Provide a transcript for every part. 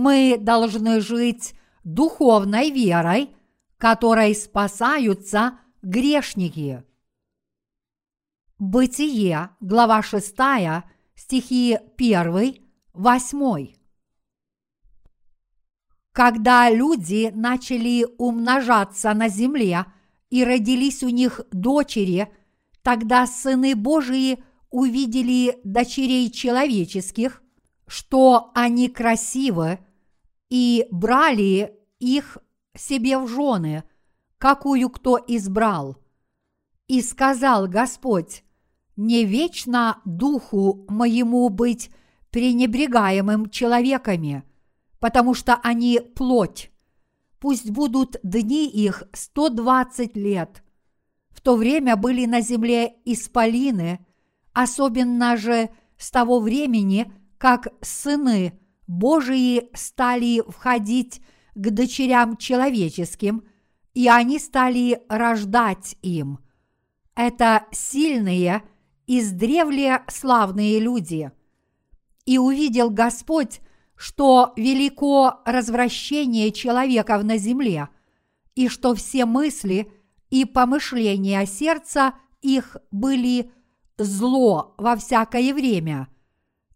мы должны жить духовной верой, которой спасаются грешники. Бытие, глава 6, стихи 1, 8. Когда люди начали умножаться на земле и родились у них дочери, тогда сыны Божии увидели дочерей человеческих, что они красивы, и брали их себе в жены, какую кто избрал. И сказал Господь, не вечно духу моему быть пренебрегаемым человеками, потому что они плоть. Пусть будут дни их сто двадцать лет. В то время были на земле исполины, особенно же с того времени, как сыны Божии стали входить к дочерям человеческим, и они стали рождать им. Это сильные, издревле славные люди. И увидел Господь, что велико развращение человеков на земле, и что все мысли и помышления сердца их были зло во всякое время.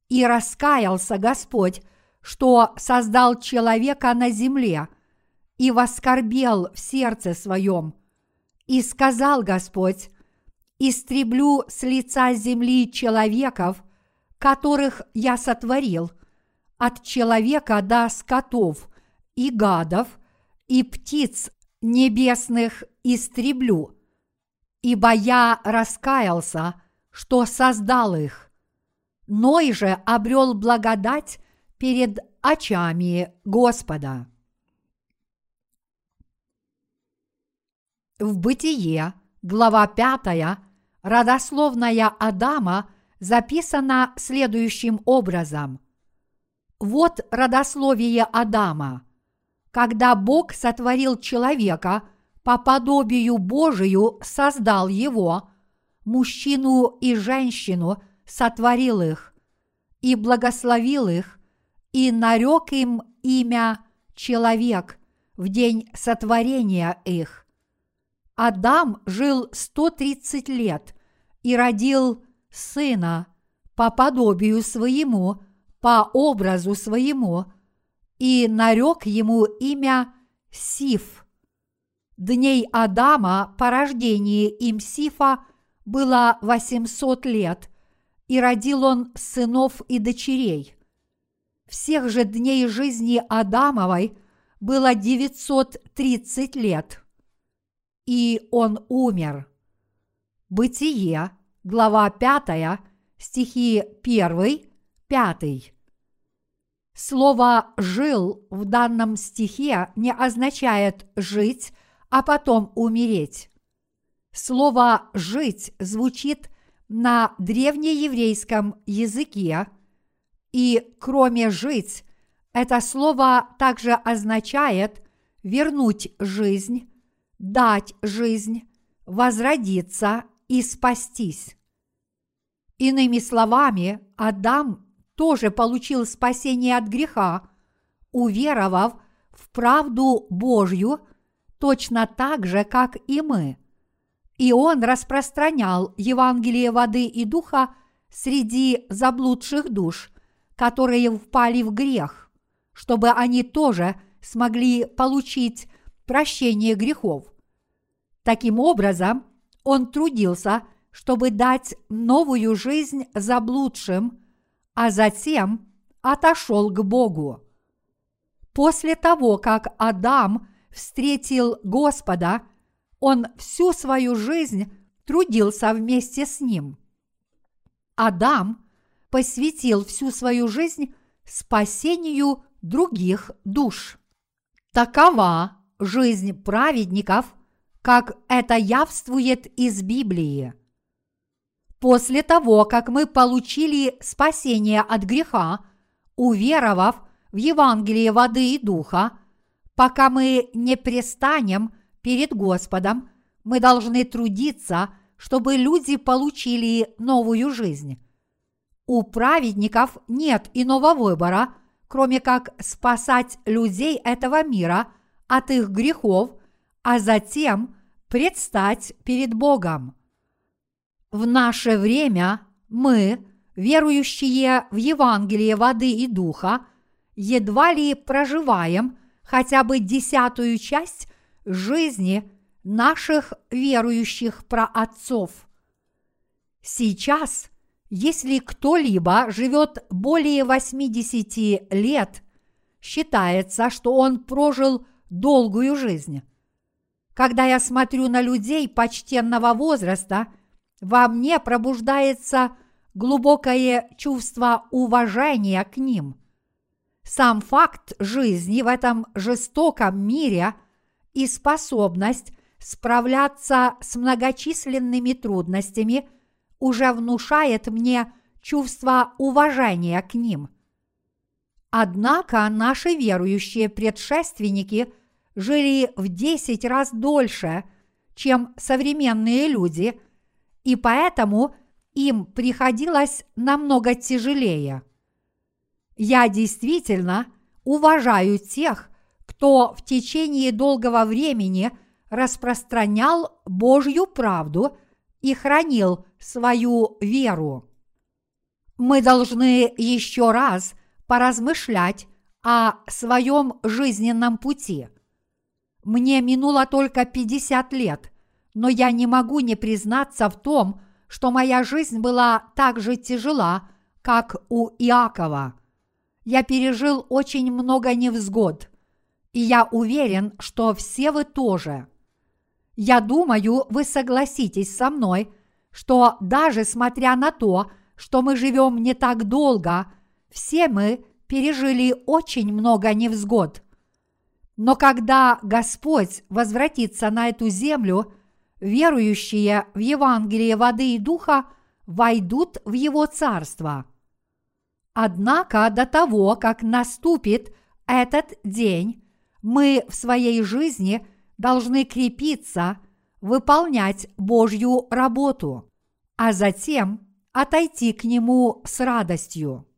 И раскаялся Господь, что создал человека на земле, и воскорбел в сердце своем. И сказал Господь, истреблю с лица земли человеков, которых я сотворил, от человека до скотов и гадов и птиц небесных истреблю, ибо я раскаялся, что создал их. Ной же обрел благодать перед очами Господа. В Бытие, глава 5, родословная Адама записана следующим образом. Вот родословие Адама. Когда Бог сотворил человека, по подобию Божию создал его, мужчину и женщину сотворил их, и благословил их, и нарек им имя человек в день сотворения их. Адам жил 130 лет и родил сына по подобию своему, по образу своему, и нарек ему имя Сиф. Дней Адама по рождении им Сифа было 800 лет, и родил он сынов и дочерей. Всех же дней жизни Адамовой было 930 лет, и он умер. Бытие, глава 5, стихи 1, 5. Слово «жил» в данном стихе не означает «жить», а потом умереть. Слово «жить» звучит на древнееврейском языке, и кроме «жить» это слово также означает вернуть жизнь, дать жизнь, возродиться и спастись. Иными словами, Адам тоже получил спасение от греха, уверовав в правду Божью точно так же, как и мы. И он распространял Евангелие воды и духа среди заблудших душ, которые впали в грех, чтобы они тоже смогли получить прощение грехов. Таким образом, он трудился, чтобы дать новую жизнь заблудшим, а затем отошел к Богу. После того, как Адам встретил Господа, он всю свою жизнь трудился вместе с ним. Адам посвятил всю свою жизнь спасению других душ. Такова жизнь праведников, как это явствует из Библии. После того, как мы получили спасение от греха, уверовав в Евангелие воды и духа, пока мы не престанем перед Господом, мы должны трудиться, чтобы люди получили новую жизнь. У праведников нет иного выбора, кроме как спасать людей этого мира от их грехов, а затем предстать перед Богом. В наше время мы, верующие в Евангелие воды и духа, едва ли проживаем хотя бы десятую часть жизни наших верующих праотцов. Сейчас, если кто-либо живет более 80 лет, считается, что он прожил долгую жизнь. Когда я смотрю на людей почтенного возраста, во мне пробуждается глубокое чувство уважения к ним. Сам факт жизни в этом жестоком мире и способность справляться с многочисленными трудностями уже внушает мне чувство уважения к ним. Однако наши верующие предшественники жили в десять раз дольше, чем современные люди, и поэтому им приходилось намного тяжелее. Я действительно уважаю тех, кто в течение долгого времени распространял Божью правду и хранил свою веру. Мы должны еще раз поразмышлять о своем жизненном пути. Мне минуло только 50 лет, но я не могу не признаться в том, что моя жизнь была так же тяжела, как у Иакова. Я пережил очень много невзгод, и я уверен, что все вы тоже. Я думаю, вы согласитесь со мной, что даже смотря на то, что мы живем не так долго, все мы пережили очень много невзгод. Но когда Господь возвратится на эту землю, верующие в Евангелие воды и духа войдут в Его Царство. Однако до того, как наступит этот день, мы в своей жизни должны крепиться, выполнять Божью работу, а затем отойти к Нему с радостью.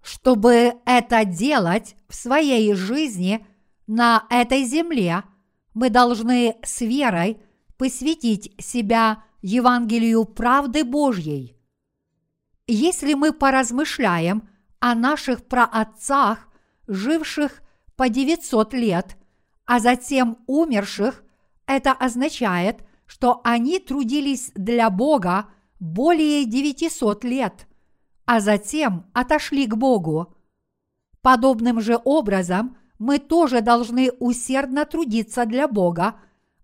Чтобы это делать в своей жизни на этой земле, мы должны с верой посвятить себя Евангелию правды Божьей. Если мы поразмышляем о наших праотцах, живших по 900 лет, а затем умерших, это означает, что они трудились для Бога более 900 лет – а затем отошли к Богу. Подобным же образом мы тоже должны усердно трудиться для Бога,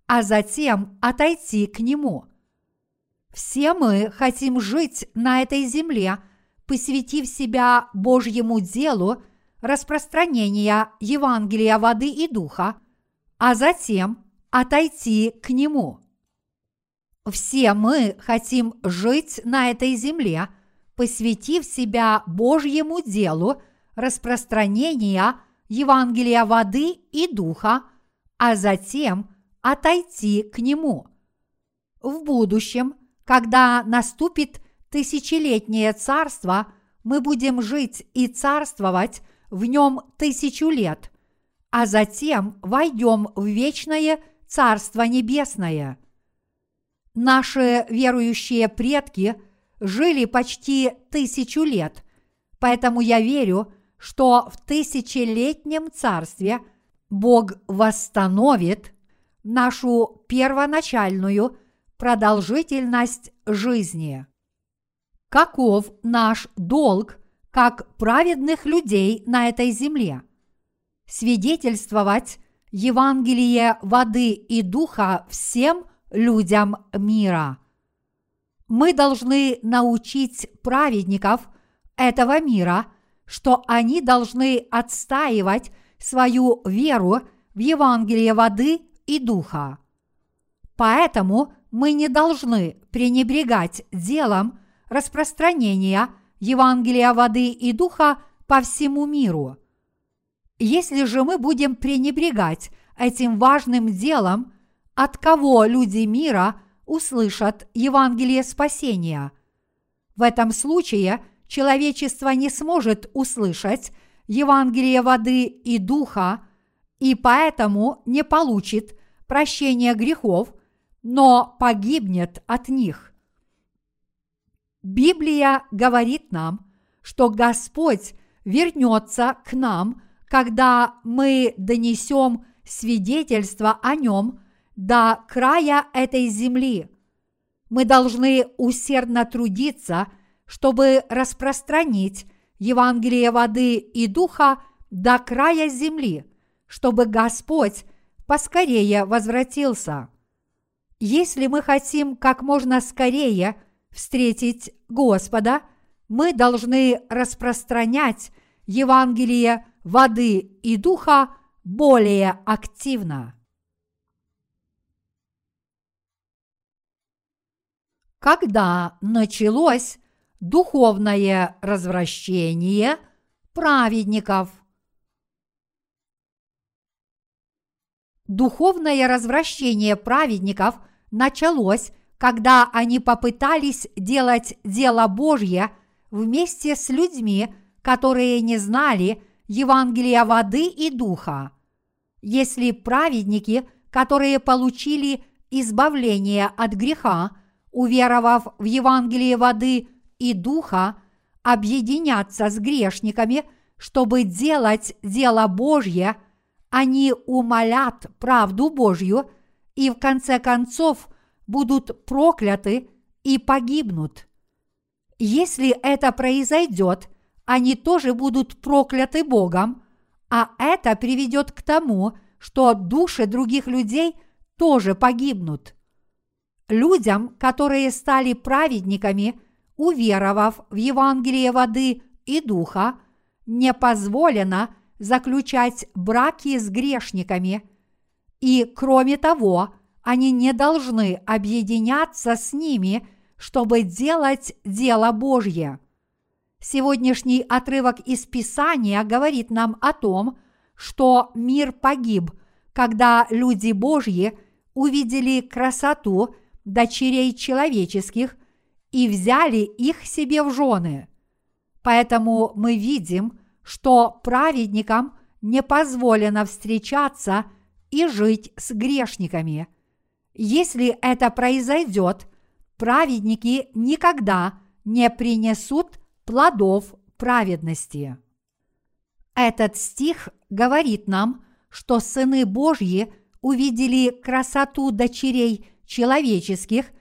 а затем отойти к Нему. Все мы хотим жить на этой земле, посвятив себя Божьему делу распространения Евангелия воды и духа, а затем отойти к Нему. Все мы хотим жить на этой земле – посвятив себя Божьему делу распространения Евангелия воды и духа, а затем отойти к нему. В будущем, когда наступит тысячелетнее царство, мы будем жить и царствовать в нем тысячу лет, а затем войдем в вечное Царство Небесное. Наши верующие предки – жили почти тысячу лет, поэтому я верю, что в тысячелетнем царстве Бог восстановит нашу первоначальную продолжительность жизни. Каков наш долг как праведных людей на этой земле? Свидетельствовать Евангелие воды и духа всем людям мира – мы должны научить праведников этого мира, что они должны отстаивать свою веру в Евангелие воды и духа. Поэтому мы не должны пренебрегать делом распространения Евангелия воды и духа по всему миру. Если же мы будем пренебрегать этим важным делом, от кого люди мира – услышат Евангелие спасения. В этом случае человечество не сможет услышать Евангелие воды и духа, и поэтому не получит прощения грехов, но погибнет от них. Библия говорит нам, что Господь вернется к нам, когда мы донесем свидетельство о нем до края этой земли. Мы должны усердно трудиться, чтобы распространить Евангелие воды и духа до края земли, чтобы Господь поскорее возвратился. Если мы хотим как можно скорее встретить Господа, мы должны распространять Евангелие воды и духа более активно. Когда началось духовное развращение праведников? Духовное развращение праведников началось, когда они попытались делать дело Божье вместе с людьми, которые не знали Евангелия воды и духа. Если праведники, которые получили избавление от греха, уверовав в Евангелие воды и духа, объединятся с грешниками, чтобы делать дело Божье, они умолят правду Божью и в конце концов будут прокляты и погибнут. Если это произойдет – они тоже будут прокляты Богом, а это приведет к тому, что души других людей тоже погибнут. Людям, которые стали праведниками, уверовав в Евангелие воды и духа, не позволено заключать браки с грешниками, и, кроме того, они не должны объединяться с ними, чтобы делать дело Божье. Сегодняшний отрывок из Писания говорит нам о том, что мир погиб, когда люди Божьи увидели красоту дочерей человеческих и взяли их себе в жены. Поэтому мы видим, что праведникам не позволено встречаться и жить с грешниками. Если это произойдет, праведники никогда не принесут плодов праведности. Этот стих говорит нам, что сыны Божьи увидели красоту дочерей человеческих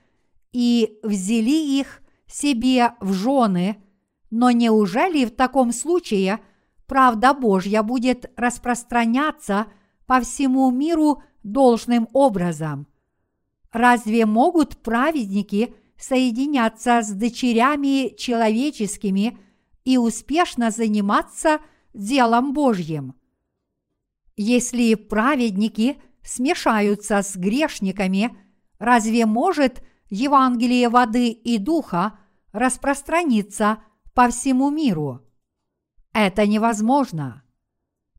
и взяли их себе в жены, но неужели в таком случае правда Божья будет распространяться по всему миру должным образом? Разве могут праведники соединяться с дочерями человеческими и успешно заниматься делом Божьим. Если праведники смешаются с грешниками, разве может Евангелие воды и духа распространиться по всему миру? Это невозможно.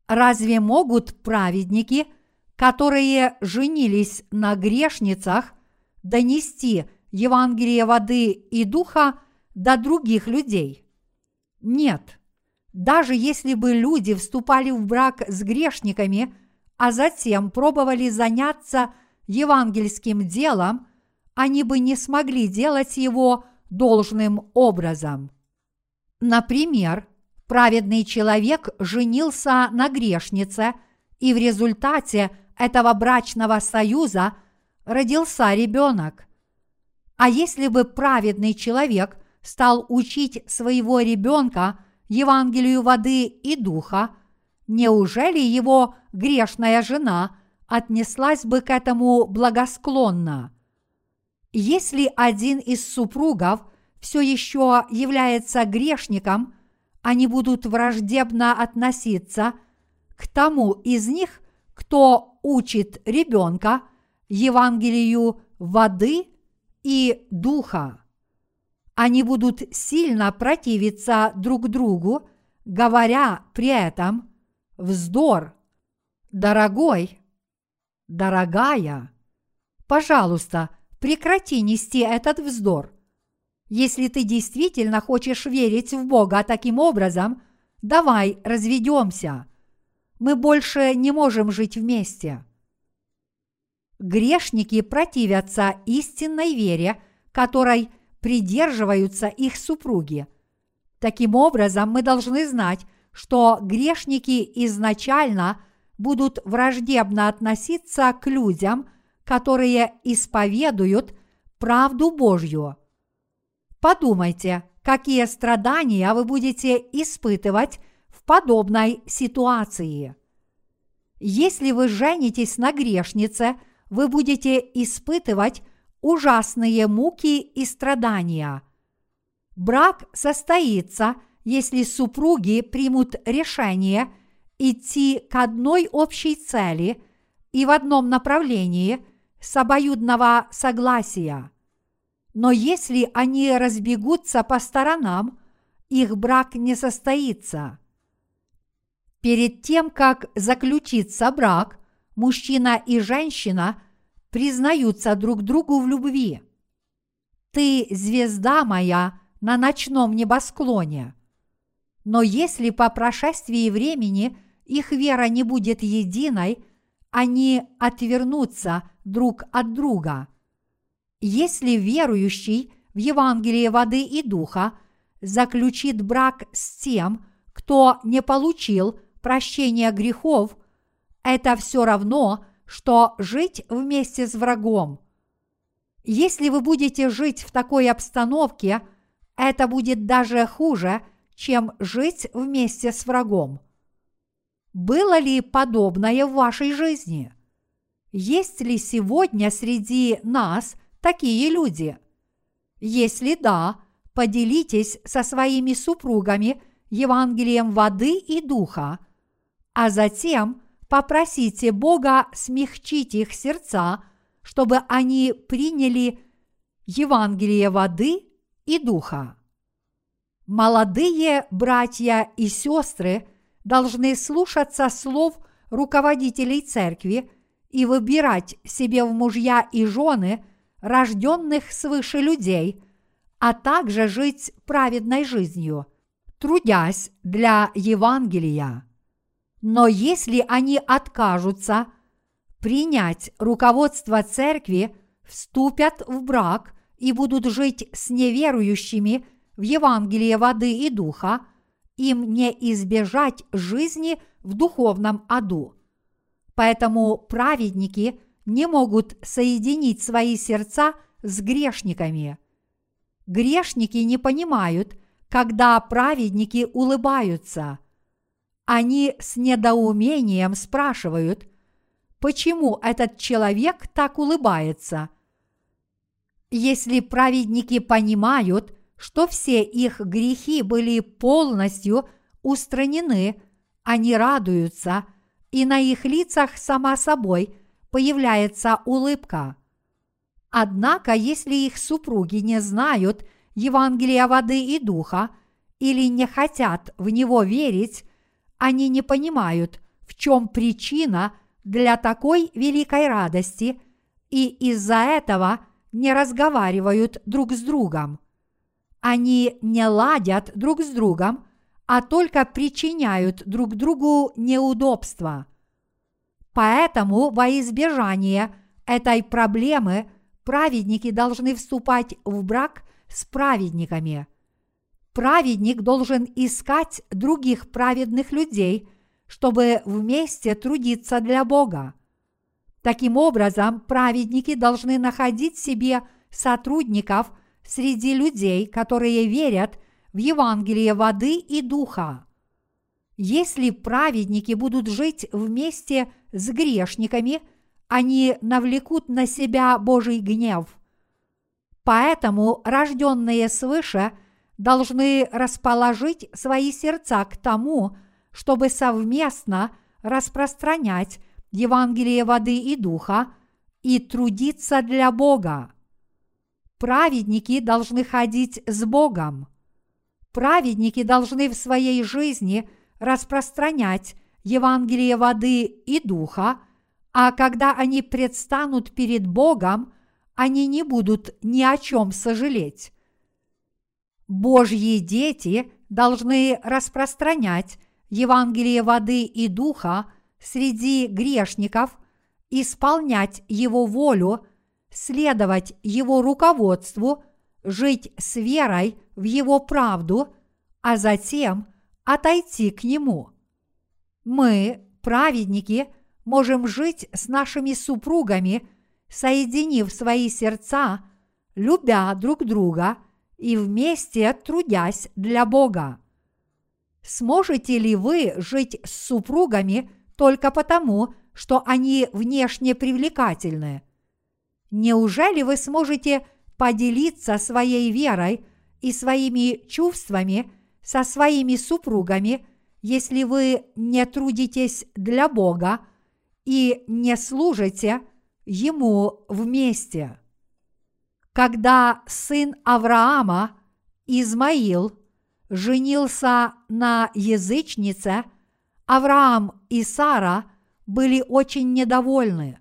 Разве могут праведники, которые женились на грешницах, донести Евангелие воды и духа до других людей? Нет. Даже если бы люди вступали в брак с грешниками, а затем пробовали заняться евангельским делом, они бы не смогли делать его должным образом. Например, праведный человек женился на грешнице, и в результате этого брачного союза родился ребенок – а если бы праведный человек стал учить своего ребенка Евангелию воды и духа, неужели его грешная жена отнеслась бы к этому благосклонно? Если один из супругов все еще является грешником, они будут враждебно относиться к тому из них, кто учит ребенка Евангелию воды и духа. Они будут сильно противиться друг другу, говоря при этом «вздор», «дорогой», «дорогая». Пожалуйста, прекрати нести этот вздор. Если ты действительно хочешь верить в Бога таким образом, давай разведемся. Мы больше не можем жить вместе. Грешники противятся истинной вере, которой придерживаются их супруги. Таким образом, мы должны знать, что грешники изначально будут враждебно относиться к людям, которые исповедуют правду Божью. Подумайте, какие страдания вы будете испытывать в подобной ситуации. Если вы женитесь на грешнице, вы будете испытывать ужасные муки и страдания. Брак состоится, если супруги примут решение идти к одной общей цели и в одном направлении с обоюдного согласия. Но если они разбегутся по сторонам, их брак не состоится. Перед тем, как заключиться брак, мужчина и женщина признаются друг другу в любви. Ты звезда моя на ночном небосклоне. Но если по прошествии времени их вера не будет единой, они отвернутся друг от друга. Если верующий в Евангелие воды и духа заключит брак с тем, кто не получил прощения грехов, это все равно, что жить вместе с врагом. Если вы будете жить в такой обстановке, это будет даже хуже, чем жить вместе с врагом. Было ли подобное в вашей жизни? Есть ли сегодня среди нас такие люди? Если да, поделитесь со своими супругами Евангелием воды и духа, а затем попросите Бога смягчить их сердца, чтобы они приняли Евангелие воды и духа. Молодые братья и сестры должны слушаться слов руководителей церкви и выбирать себе в мужья и жены – рожденных свыше людей, а также жить праведной жизнью, трудясь для Евангелия. Но если они откажутся принять руководство церкви, вступят в брак и будут жить с неверующими в Евангелие воды и духа, им не избежать жизни в духовном аду. Поэтому праведники – не могут соединить свои сердца с грешниками. Грешники не понимают, когда праведники улыбаются. Они с недоумением спрашивают, почему этот человек так улыбается. Если праведники понимают, что все их грехи были полностью устранены, они радуются, и на их лицах сама собой – появляется улыбка. Однако, если их супруги не знают Евангелия воды и духа или не хотят в него верить, они не понимают, в чем причина для такой великой радости, и из-за этого не разговаривают друг с другом. Они не ладят друг с другом, а только причиняют друг другу неудобства – Поэтому во избежание этой проблемы праведники должны вступать в брак с праведниками. Праведник должен искать других праведных людей, чтобы вместе трудиться для Бога. Таким образом, праведники должны находить себе сотрудников среди людей, которые верят в Евангелие воды и духа. Если праведники будут жить вместе с грешниками, они навлекут на себя Божий гнев. Поэтому рожденные свыше должны расположить свои сердца к тому, чтобы совместно распространять Евангелие воды и духа и трудиться для Бога. Праведники должны ходить с Богом. Праведники должны в своей жизни распространять Евангелие воды и духа, а когда они предстанут перед Богом, они не будут ни о чем сожалеть. Божьи дети должны распространять Евангелие воды и духа среди грешников, исполнять Его волю, следовать Его руководству, жить с верой в Его правду, а затем отойти к Нему. Мы, праведники, можем жить с нашими супругами, соединив свои сердца, любя друг друга и вместе трудясь для Бога. Сможете ли вы жить с супругами только потому, что они внешне привлекательны? Неужели вы сможете поделиться своей верой и своими чувствами со своими супругами, если вы не трудитесь для Бога и не служите Ему вместе? Когда сын Авраама, Измаил, женился на язычнице, Авраам и Сара были очень недовольны.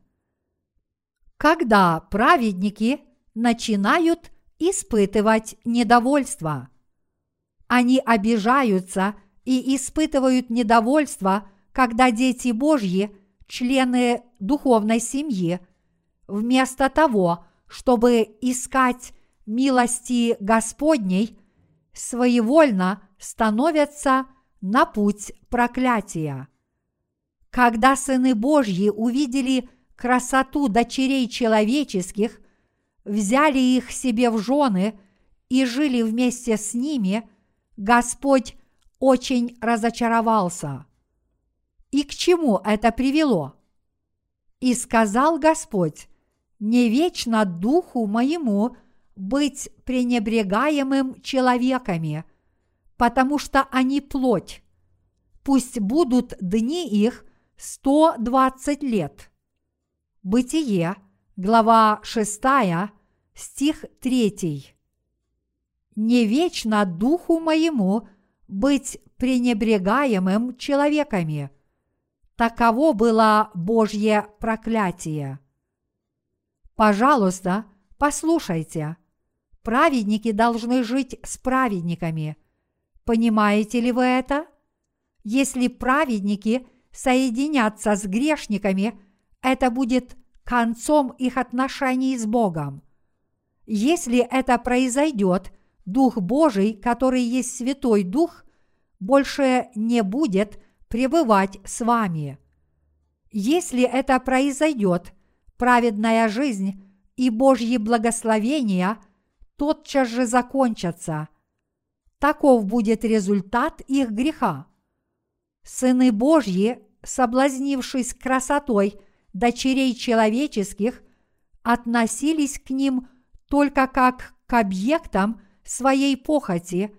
Когда праведники начинают испытывать недовольство, они обижаются и испытывают недовольство, когда дети Божьи, члены духовной семьи, вместо того, чтобы искать милости Господней, своевольно становятся на путь проклятия. Когда сыны Божьи увидели красоту дочерей человеческих, взяли их себе в жены и жили вместе с ними, Господь очень разочаровался. И к чему это привело? И сказал Господь, не вечно духу моему быть пренебрегаемым человеками, потому что они плоть. Пусть будут дни их сто двадцать лет. Бытие, глава 6, стих 3. Не вечно духу моему быть пренебрегаемым человеками. Таково было Божье проклятие. Пожалуйста, послушайте. Праведники должны жить с праведниками. Понимаете ли вы это? Если праведники соединятся с грешниками, это будет концом их отношений с Богом. Если это произойдет, Дух Божий, который есть Святой Дух, больше не будет пребывать с вами. Если это произойдет, праведная жизнь и Божьи благословения тотчас же закончатся. Таков будет результат их греха. Сыны Божьи, соблазнившись красотой дочерей человеческих, относились к ним только как к объектам своей похоти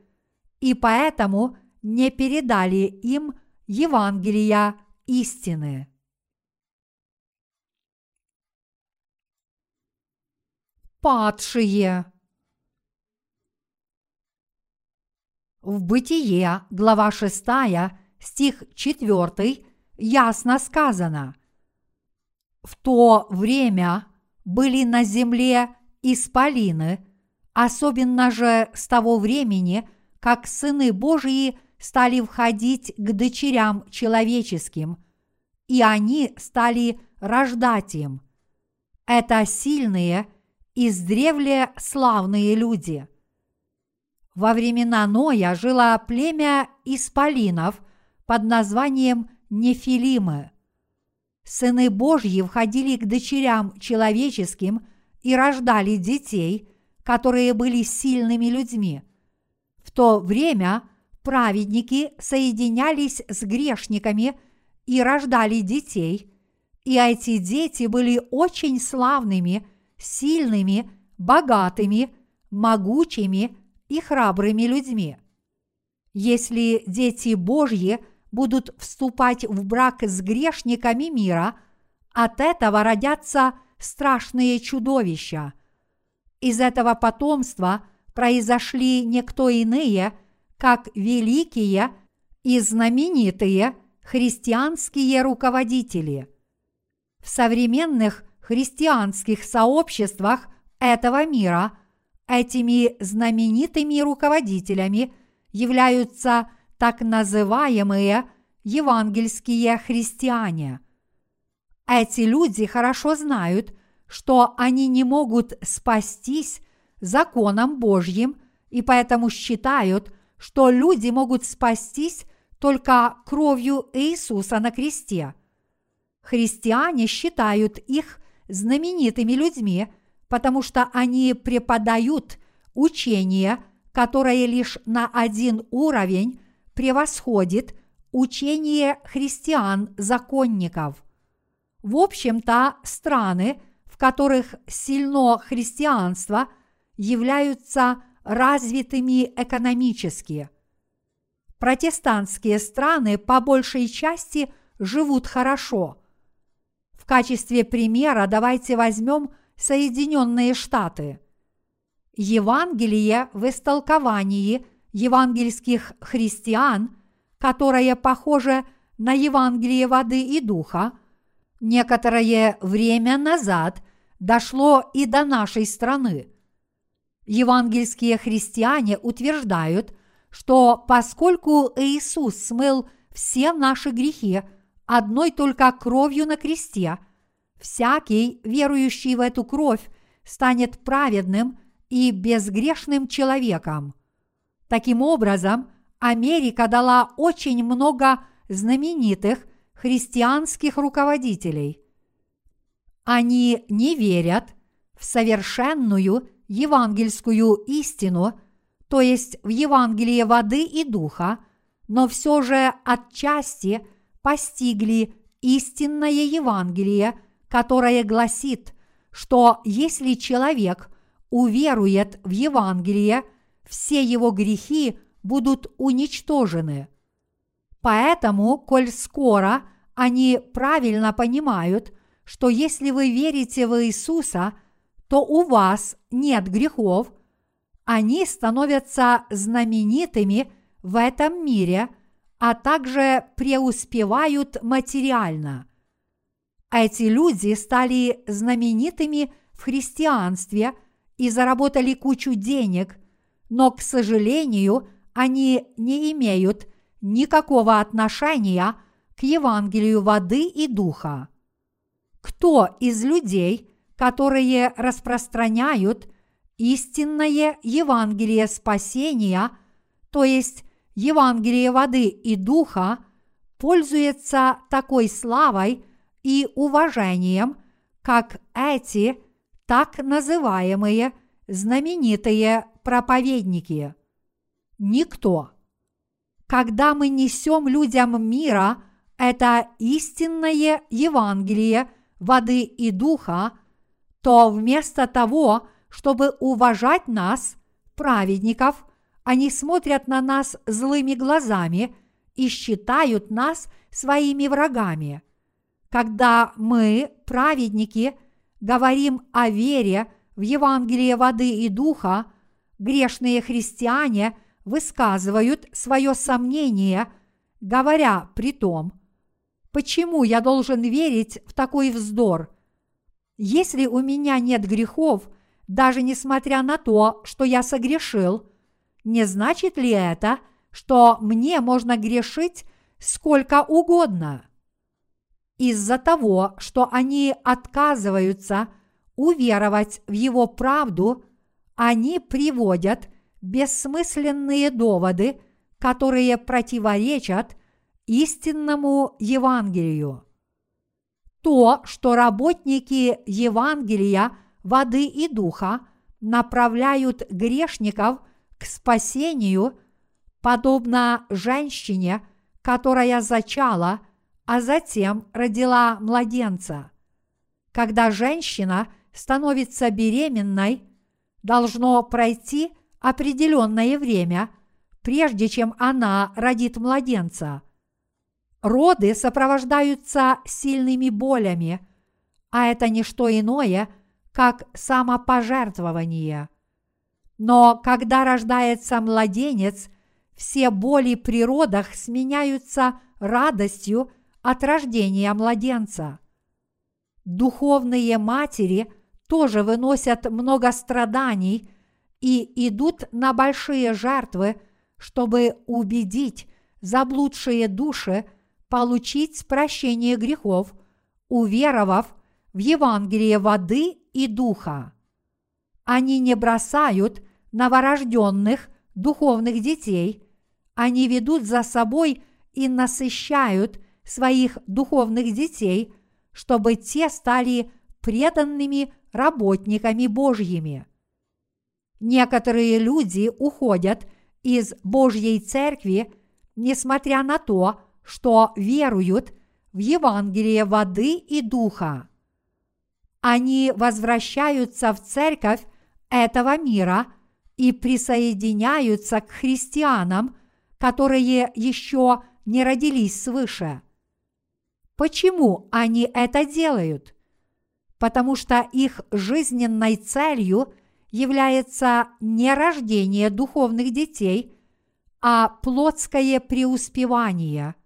и поэтому не передали им Евангелия истины. Падшие. В Бытие, глава 6, стих 4, ясно сказано. В то время были на земле исполины, особенно же с того времени, как сыны Божьи стали входить к дочерям человеческим, и они стали рождать им. Это сильные – издревле славные люди. Во времена Ноя жило племя исполинов под названием Нефилимы. Сыны Божьи входили к дочерям человеческим и рождали детей, которые были сильными людьми. В то время праведники соединялись с грешниками и рождали детей, и эти дети были очень славными сильными, богатыми, могучими и храбрыми людьми. Если дети Божьи будут вступать в брак с грешниками мира, от этого родятся страшные чудовища. Из этого потомства произошли никто иные, как великие и знаменитые христианские руководители. В современных христианских сообществах этого мира этими знаменитыми руководителями являются так называемые евангельские христиане. Эти люди хорошо знают, что они не могут спастись законом Божьим и поэтому считают, что люди могут спастись только кровью Иисуса на кресте. Христиане считают их знаменитыми людьми, потому что они преподают учение, которое лишь на один уровень превосходит учение христиан-законников. В общем-то, страны, в которых сильно христианство, являются развитыми экономически. Протестантские страны по большей части живут хорошо. Качестве примера давайте возьмем Соединенные Штаты. Евангелие в истолковании евангельских христиан, которое похоже на Евангелие воды и духа, некоторое время назад дошло и до нашей страны. Евангельские христиане утверждают, что поскольку Иисус смыл все наши грехи одной только кровью на кресте, всякий, верующий в эту кровь, станет праведным и безгрешным человеком. Таким образом, Америка дала очень много знаменитых христианских руководителей. Они не верят в совершенную евангельскую истину, то есть в Евангелие воды и духа, но все же отчасти постигли истинное Евангелие, которое гласит, что если человек уверует в Евангелие, все его грехи будут уничтожены. Поэтому, коль скоро они правильно понимают, что если вы верите в Иисуса – то у вас нет грехов, они становятся знаменитыми в этом мире, а также преуспевают материально. Эти люди стали знаменитыми в христианстве и заработали кучу денег, но, к сожалению, они не имеют никакого отношения к Евангелию воды и духа. Кто из людей – которые распространяют истинное Евангелие спасения, то есть Евангелие воды и духа, пользуется такой славой и уважением, как эти так называемые знаменитые проповедники. Никто. Когда мы несем людям мира это истинное Евангелие воды и духа, то вместо того, чтобы уважать нас, праведников, они смотрят на нас злыми глазами и считают нас своими врагами. Когда мы, праведники, говорим о вере в Евангелие воды и духа, грешные христиане высказывают свое сомнение, говоря при том, почему я должен верить в такой вздор – если у меня нет грехов, даже несмотря на то, что я согрешил, не значит ли это, что мне можно грешить сколько угодно? Из-за того, что они отказываются уверовать в его правду, они приводят бессмысленные доводы, которые противоречат истинному Евангелию то, что работники Евангелия воды и духа направляют грешников к спасению, подобно женщине, которая зачала, а затем родила младенца. Когда женщина становится беременной, должно пройти определенное время, прежде чем она родит младенца – Роды сопровождаются сильными болями, а это не что иное, как самопожертвование. Но когда рождается младенец, все боли при родах сменяются радостью от рождения младенца. Духовные матери тоже выносят много страданий и идут на большие жертвы, чтобы убедить заблудшие души получить прощение грехов, уверовав в Евангелие воды и духа. Они не бросают новорожденных духовных детей, они ведут за собой и насыщают своих духовных детей, чтобы те стали преданными работниками Божьими. Некоторые люди уходят из Божьей Церкви, несмотря на то, что веруют в Евангелие воды и духа. Они возвращаются в церковь этого мира и присоединяются к христианам, которые еще не родились свыше. Почему они это делают? Потому что их жизненной целью является не рождение духовных детей, а плотское преуспевание.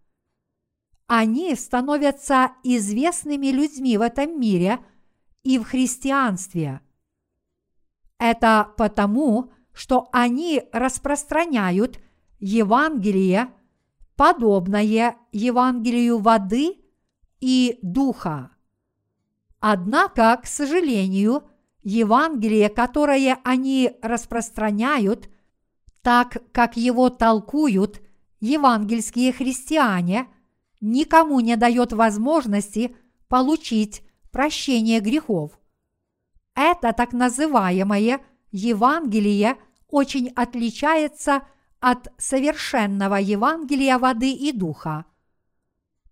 Они становятся известными людьми в этом мире и в христианстве. Это потому, что они распространяют Евангелие, подобное Евангелию воды и духа. Однако, к сожалению, Евангелие, которое они распространяют, так как его толкуют евангельские христиане, никому не дает возможности получить прощение грехов. Это так называемое Евангелие очень отличается от совершенного Евангелия воды и духа.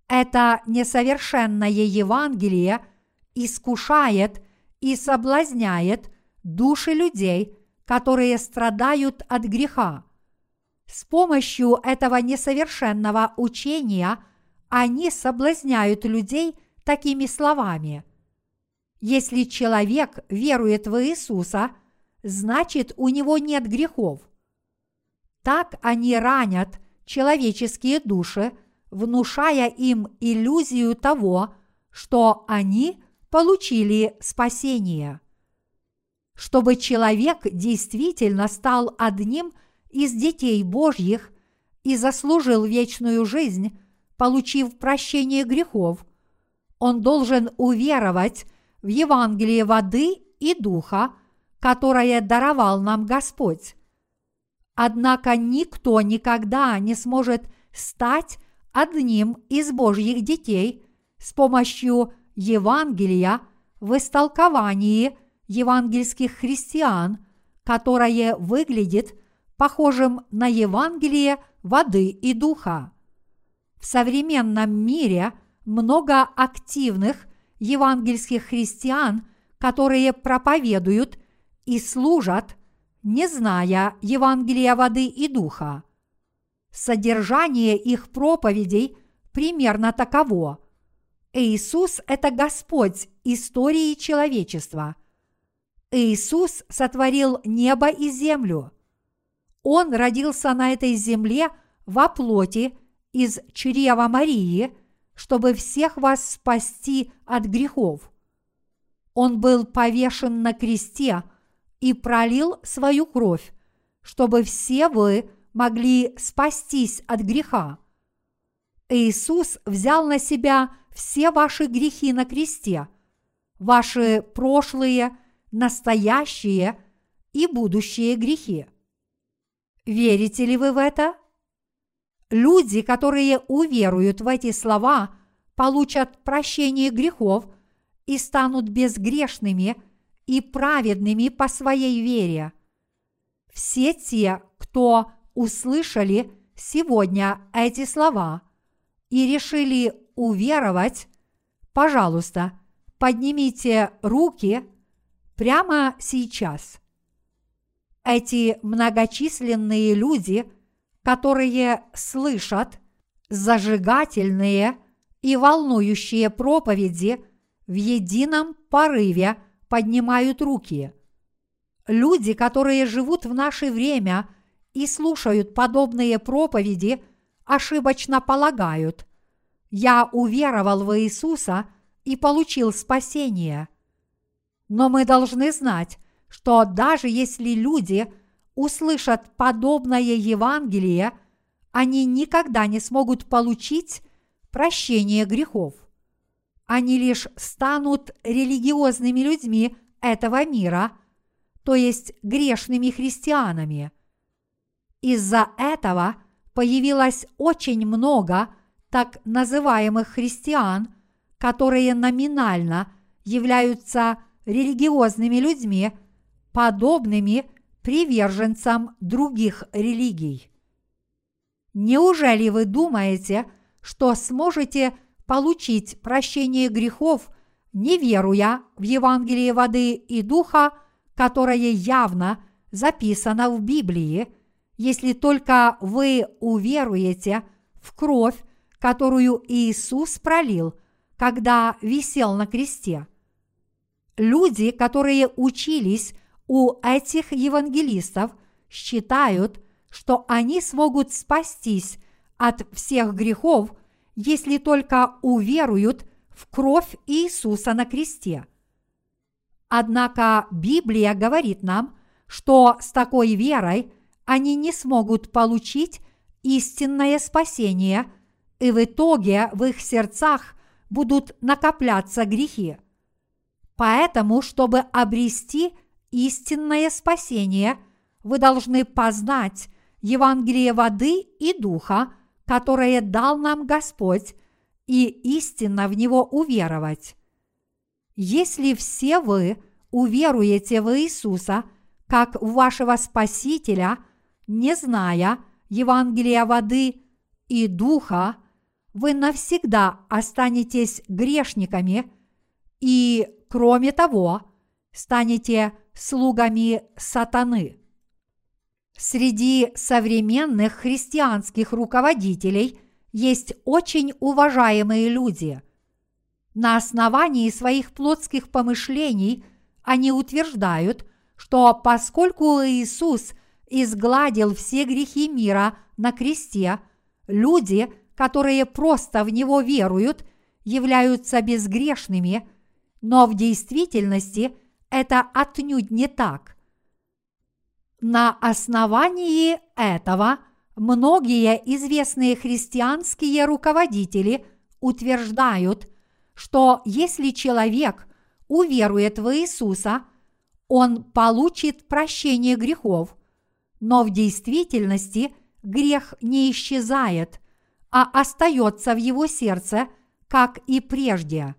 Это несовершенное Евангелие искушает и соблазняет души людей, которые страдают от греха. С помощью этого несовершенного учения они соблазняют людей такими словами. Если человек верует в Иисуса, значит у него нет грехов. Так они ранят человеческие души, внушая им иллюзию того, что они получили спасение. Чтобы человек действительно стал одним из детей Божьих и заслужил вечную жизнь, получив прощение грехов, он должен уверовать в Евангелие воды и духа, которое даровал нам Господь. Однако никто никогда не сможет стать одним из Божьих детей с помощью Евангелия в истолковании евангельских христиан, которое выглядит похожим на Евангелие воды и духа. В современном мире много активных евангельских христиан, которые проповедуют и служат, не зная Евангелия воды и духа. Содержание их проповедей примерно таково. Иисус – это Господь истории человечества. Иисус сотворил небо и землю. Он родился на этой земле во плоти из чрева Марии, чтобы всех вас спасти от грехов. Он был повешен на кресте и пролил свою кровь, чтобы все вы могли спастись от греха. Иисус взял на себя все ваши грехи на кресте, ваши прошлые, настоящие и будущие грехи. Верите ли вы в это? Люди, которые уверуют в эти слова, получат прощение грехов и станут безгрешными и праведными по своей вере. Все те, кто услышали сегодня эти слова и решили уверовать, пожалуйста, поднимите руки прямо сейчас. Эти многочисленные люди, которые слышат зажигательные и волнующие проповеди, в едином порыве поднимают руки. Люди, которые живут в наше время и слушают подобные проповеди, ошибочно полагают – я уверовал в Иисуса и получил спасение. Но мы должны знать, что даже если люди услышат подобное Евангелие, они никогда не смогут получить прощение грехов. Они лишь станут религиозными людьми этого мира, то есть грешными христианами. Из-за этого появилось очень много так называемых христиан, которые номинально являются религиозными людьми, подобными приверженцам других религий. Неужели вы думаете, что сможете получить прощение грехов, не веруя в Евангелие воды и духа, которое явно записано в Библии, если только вы уверуете в кровь, которую Иисус пролил, когда висел на кресте. Люди, которые учились у этих евангелистов, считают, что они смогут спастись от всех грехов, если только уверуют в кровь Иисуса на кресте. Однако Библия говорит нам, что с такой верой они не смогут получить истинное спасение, и в итоге в их сердцах будут накопляться грехи. Поэтому, чтобы обрести истинное спасение, вы должны познать Евангелие воды и духа, которое дал нам Господь, и истинно в него уверовать. Если все вы уверуете в Иисуса как в вашего Спасителя, не зная Евангелия воды и духа, вы навсегда останетесь грешниками и, кроме того, станете слугами сатаны. Среди современных христианских руководителей есть очень уважаемые люди. На основании своих плотских помышлений они утверждают, что поскольку Иисус изгладил все грехи мира на кресте, люди, которые просто в Него веруют, являются безгрешными, но в действительности это отнюдь не так. На основании этого многие известные христианские руководители утверждают, что если человек уверует в Иисуса, он получит прощение грехов, но в действительности грех не исчезает, а остается в его сердце, как и прежде.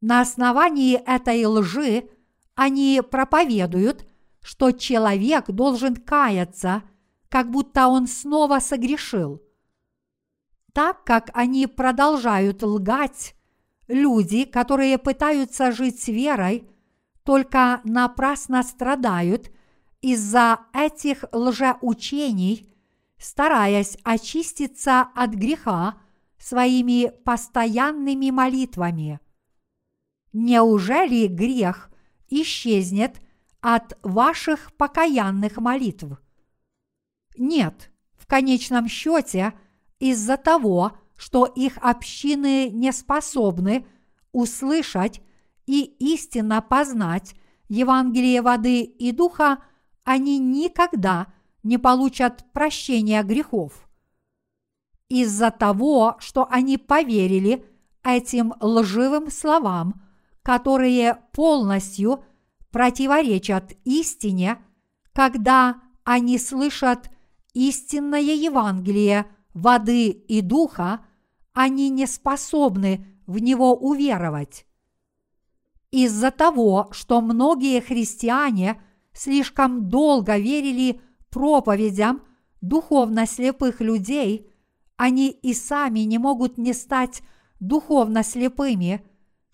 На основании этой лжи они проповедуют, что человек должен каяться, как будто он снова согрешил. Так как они продолжают лгать, люди, которые пытаются жить с верой, только напрасно страдают из-за этих лжеучений, стараясь очиститься от греха своими постоянными молитвами. Неужели грех исчезнет – от ваших покаянных молитв. Нет, в конечном счете, из-за того, что их общины не способны услышать и истинно познать Евангелие воды и духа, они никогда не получат прощения грехов. Из-за того, что они поверили этим лживым словам, которые полностью противоречат истине, когда они слышат истинное Евангелие воды и духа, они не способны в него уверовать. Из-за того, что многие христиане слишком долго верили проповедям духовно слепых людей, они и сами не могут не стать духовно слепыми,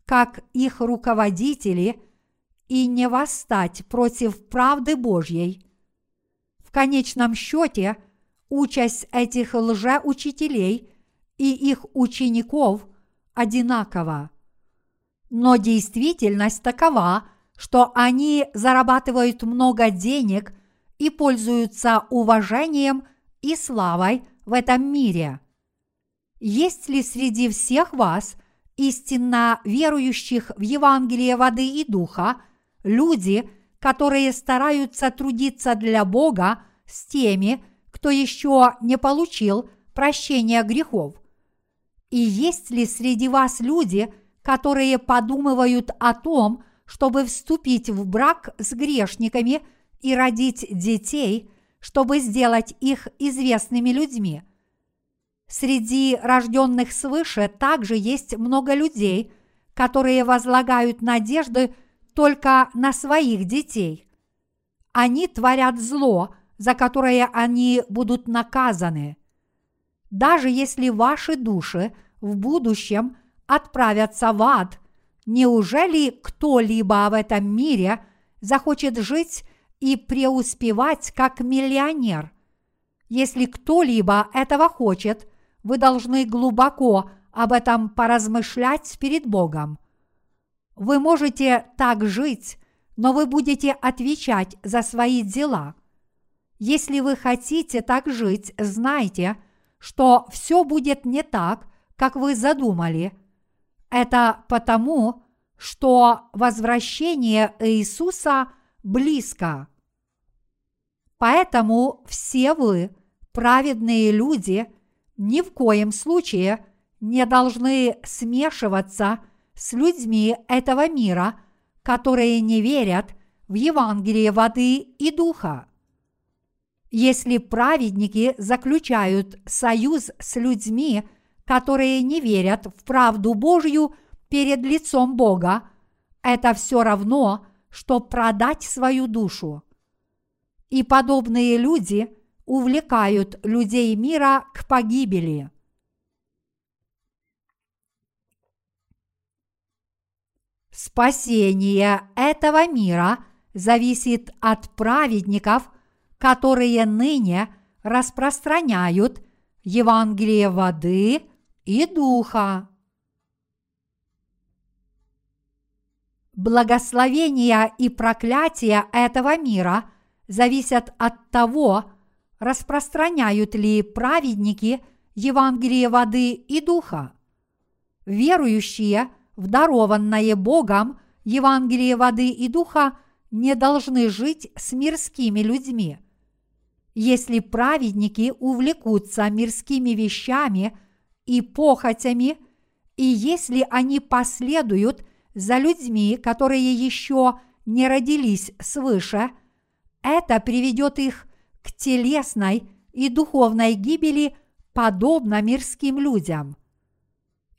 как их руководители и не восстать против правды Божьей. В конечном счете, участь этих лжеучителей и их учеников одинакова. Но действительность такова, что они зарабатывают много денег и пользуются уважением и славой в этом мире. Есть ли среди всех вас истинно верующих в Евангелие воды и духа – люди, которые стараются трудиться для Бога с теми, кто еще не получил прощения грехов? И есть ли среди вас люди, которые подумывают о том, чтобы вступить в брак с грешниками и родить детей, чтобы сделать их известными людьми? Среди рожденных свыше также есть много людей, которые возлагают надежды только на своих детей. Они творят зло, за которое они будут наказаны. Даже если ваши души в будущем отправятся в ад, неужели кто-либо в этом мире захочет жить и преуспевать как миллионер? Если кто-либо этого хочет, вы должны глубоко об этом поразмышлять перед Богом. Вы можете так жить, но вы будете отвечать за свои дела. Если вы хотите так жить, знайте, что все будет не так, как вы задумали. Это потому, что возвращение Иисуса близко. Поэтому все вы, праведные люди, ни в коем случае не должны смешиваться с людьми этого мира, которые не верят в Евангелие воды и духа. Если праведники заключают союз с людьми, которые не верят в правду Божью перед лицом Бога, это все равно, что продать свою душу. И подобные люди увлекают людей мира к погибели. Спасение этого мира зависит от праведников, которые ныне распространяют Евангелие воды и духа. Благословения и проклятия этого мира зависят от того, распространяют ли праведники Евангелие воды и духа. Верующие в Богом Евангелие воды и духа не должны жить с мирскими людьми. Если праведники увлекутся мирскими вещами и похотями, и если они последуют за людьми, которые еще не родились свыше, это приведет их к телесной и духовной гибели подобно мирским людям.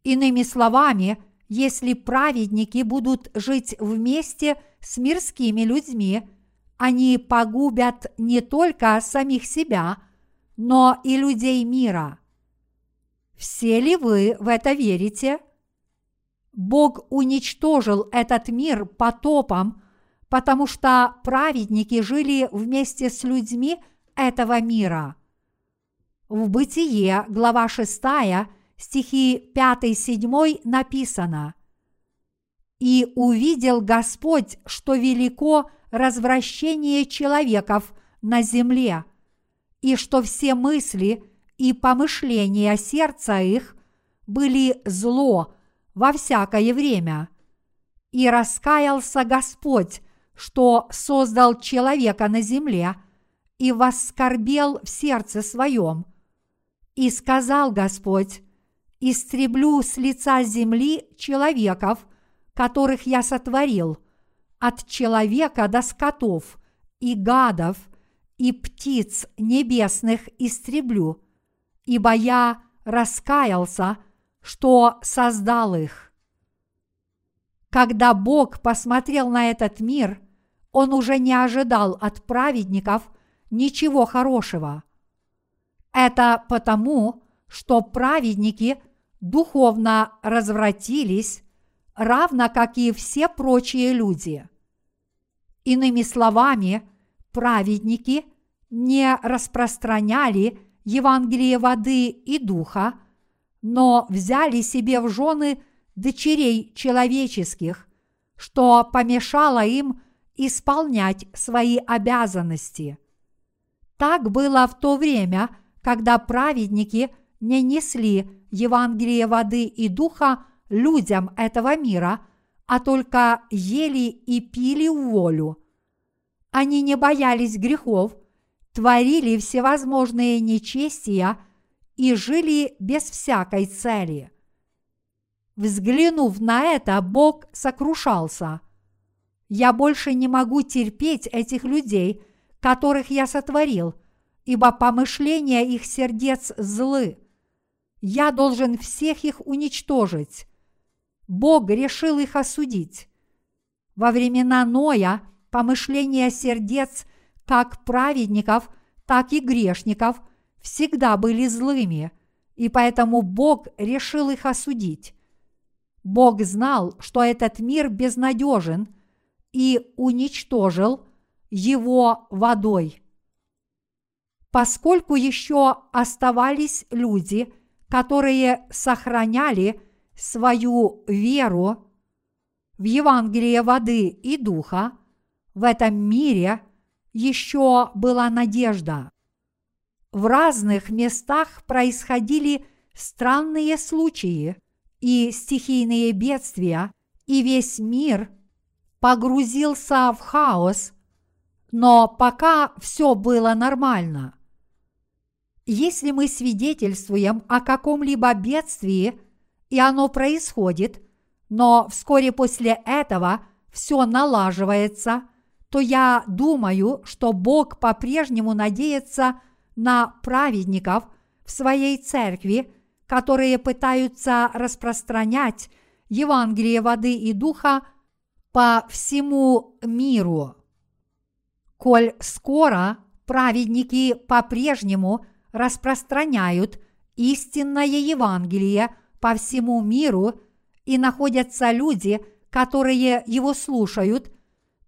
Иными словами, если праведники будут жить вместе с мирскими людьми, они погубят не только самих себя, но и людей мира. Все ли вы в это верите? Бог уничтожил этот мир потопом, потому что праведники жили вместе с людьми – этого мира. В Бытие, глава 6, стихи 5-7 написано «И увидел Господь, что велико развращение человеков на земле, и что все мысли и помышления сердца их были зло во всякое время. И раскаялся Господь, что создал человека на земле – и воскорбел в сердце своем. И сказал Господь, истреблю с лица земли человеков, которых я сотворил, от человека до скотов и гадов и птиц небесных истреблю, ибо я раскаялся, что создал их. Когда Бог посмотрел на этот мир, Он уже не ожидал от праведников ничего хорошего. Это потому, что праведники духовно развратились, равно как и все прочие люди. Иными словами, праведники не распространяли Евангелие воды и духа, но взяли себе в жены дочерей человеческих, что помешало им исполнять свои обязанности – так было в то время, когда праведники не несли Евангелие воды и духа людям этого мира, а только ели и пили волю. Они не боялись грехов, творили всевозможные нечестия и жили без всякой цели. Взглянув на это, Бог сокрушался. Я больше не могу терпеть этих людей, которых я сотворил, ибо помышления их сердец злы. Я должен всех их уничтожить. Бог решил их осудить. Во времена Ноя помышления сердец как праведников, так и грешников всегда были злыми, и поэтому Бог решил их осудить. Бог знал, что этот мир безнадежен и уничтожил его водой. Поскольку еще оставались люди, которые сохраняли свою веру в Евангелие воды и духа, в этом мире еще была надежда. В разных местах происходили странные случаи и стихийные бедствия, и весь мир погрузился в хаос, но пока все было нормально. Если мы свидетельствуем о каком-либо бедствии, и оно происходит, но вскоре после этого все налаживается, то я думаю, что Бог по-прежнему надеется на праведников в своей церкви, которые пытаются распространять Евангелие воды и духа по всему миру. Коль скоро праведники по-прежнему распространяют истинное Евангелие по всему миру и находятся люди, которые его слушают,